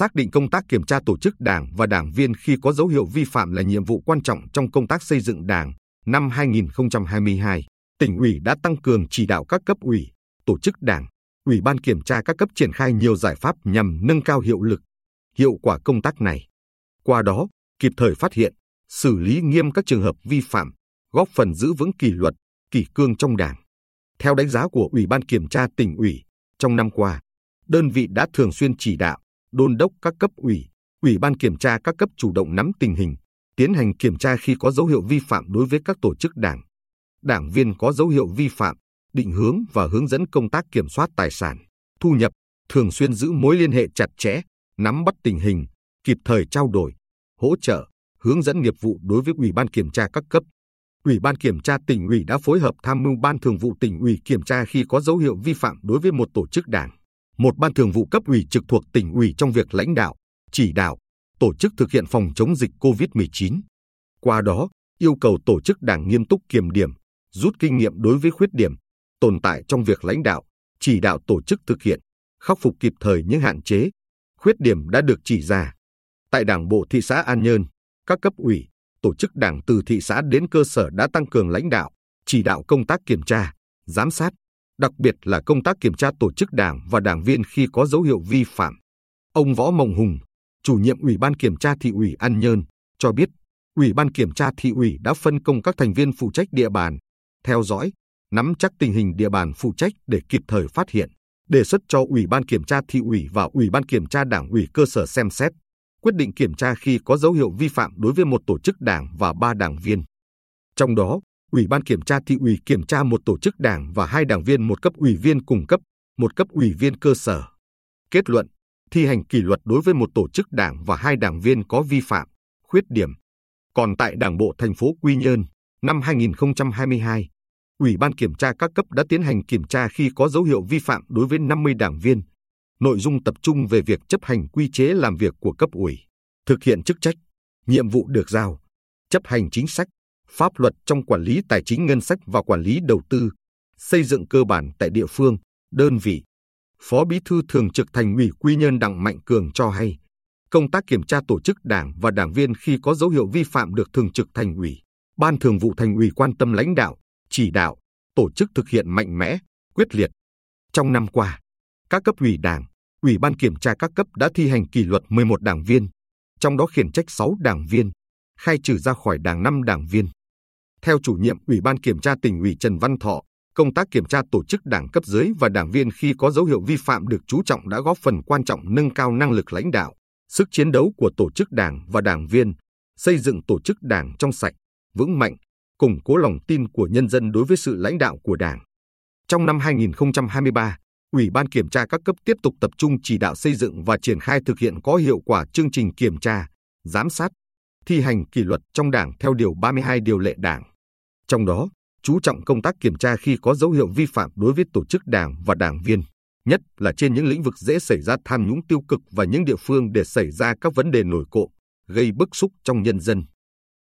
xác định công tác kiểm tra tổ chức đảng và đảng viên khi có dấu hiệu vi phạm là nhiệm vụ quan trọng trong công tác xây dựng đảng. Năm 2022, tỉnh ủy đã tăng cường chỉ đạo các cấp ủy, tổ chức đảng, ủy ban kiểm tra các cấp triển khai nhiều giải pháp nhằm nâng cao hiệu lực, hiệu quả công tác này. Qua đó, kịp thời phát hiện, xử lý nghiêm các trường hợp vi phạm, góp phần giữ vững kỷ luật, kỷ cương trong đảng. Theo đánh giá của Ủy ban Kiểm tra tỉnh ủy, trong năm qua, đơn vị đã thường xuyên chỉ đạo, đôn đốc các cấp ủy, Ủy ban Kiểm tra các cấp chủ động nắm tình hình, tiến hành kiểm tra khi có dấu hiệu vi phạm đối với các tổ chức đảng. Đảng viên có dấu hiệu vi phạm, định hướng và hướng dẫn công tác kiểm soát tài sản, thu nhập, thường xuyên giữ mối liên hệ chặt chẽ, nắm bắt tình hình, kịp thời trao đổi, hỗ trợ, hướng dẫn nghiệp vụ đối với Ủy ban Kiểm tra các cấp, Ủy ban kiểm tra tỉnh ủy đã phối hợp tham mưu ban thường vụ tỉnh ủy kiểm tra khi có dấu hiệu vi phạm đối với một tổ chức đảng, một ban thường vụ cấp ủy trực thuộc tỉnh ủy trong việc lãnh đạo, chỉ đạo, tổ chức thực hiện phòng chống dịch COVID-19. Qua đó, yêu cầu tổ chức đảng nghiêm túc kiểm điểm, rút kinh nghiệm đối với khuyết điểm, tồn tại trong việc lãnh đạo, chỉ đạo tổ chức thực hiện, khắc phục kịp thời những hạn chế, khuyết điểm đã được chỉ ra. Tại Đảng bộ thị xã An Nhơn, các cấp ủy, tổ chức đảng từ thị xã đến cơ sở đã tăng cường lãnh đạo, chỉ đạo công tác kiểm tra, giám sát, đặc biệt là công tác kiểm tra tổ chức đảng và đảng viên khi có dấu hiệu vi phạm. Ông Võ Mộng Hùng, chủ nhiệm Ủy ban kiểm tra thị ủy An Nhơn, cho biết, Ủy ban kiểm tra thị ủy đã phân công các thành viên phụ trách địa bàn, theo dõi, nắm chắc tình hình địa bàn phụ trách để kịp thời phát hiện, đề xuất cho Ủy ban kiểm tra thị ủy và Ủy ban kiểm tra đảng ủy cơ sở xem xét, quyết định kiểm tra khi có dấu hiệu vi phạm đối với một tổ chức đảng và ba đảng viên. Trong đó, Ủy ban kiểm tra thị ủy kiểm tra một tổ chức đảng và hai đảng viên một cấp ủy viên cùng cấp, một cấp ủy viên cơ sở. Kết luận, thi hành kỷ luật đối với một tổ chức đảng và hai đảng viên có vi phạm, khuyết điểm. Còn tại Đảng bộ thành phố Quy Nhơn, năm 2022, Ủy ban kiểm tra các cấp đã tiến hành kiểm tra khi có dấu hiệu vi phạm đối với 50 đảng viên, nội dung tập trung về việc chấp hành quy chế làm việc của cấp ủy, thực hiện chức trách, nhiệm vụ được giao, chấp hành chính sách, pháp luật trong quản lý tài chính ngân sách và quản lý đầu tư, xây dựng cơ bản tại địa phương, đơn vị. Phó Bí thư Thường trực Thành ủy Quy Nhơn Đặng Mạnh Cường cho hay, công tác kiểm tra tổ chức đảng và đảng viên khi có dấu hiệu vi phạm được Thường trực Thành ủy, Ban Thường vụ Thành ủy quan tâm lãnh đạo, chỉ đạo, tổ chức thực hiện mạnh mẽ, quyết liệt. Trong năm qua, các cấp ủy đảng, Ủy ban kiểm tra các cấp đã thi hành kỷ luật 11 đảng viên, trong đó khiển trách 6 đảng viên, khai trừ ra khỏi đảng 5 đảng viên. Theo chủ nhiệm Ủy ban kiểm tra tỉnh ủy Trần Văn Thọ, công tác kiểm tra tổ chức đảng cấp dưới và đảng viên khi có dấu hiệu vi phạm được chú trọng đã góp phần quan trọng nâng cao năng lực lãnh đạo, sức chiến đấu của tổ chức đảng và đảng viên, xây dựng tổ chức đảng trong sạch, vững mạnh, củng cố lòng tin của nhân dân đối với sự lãnh đạo của đảng. Trong năm 2023, Ủy ban kiểm tra các cấp tiếp tục tập trung chỉ đạo xây dựng và triển khai thực hiện có hiệu quả chương trình kiểm tra, giám sát, thi hành kỷ luật trong Đảng theo điều 32 điều lệ Đảng. Trong đó, chú trọng công tác kiểm tra khi có dấu hiệu vi phạm đối với tổ chức Đảng và đảng viên, nhất là trên những lĩnh vực dễ xảy ra tham nhũng tiêu cực và những địa phương để xảy ra các vấn đề nổi cộ, gây bức xúc trong nhân dân.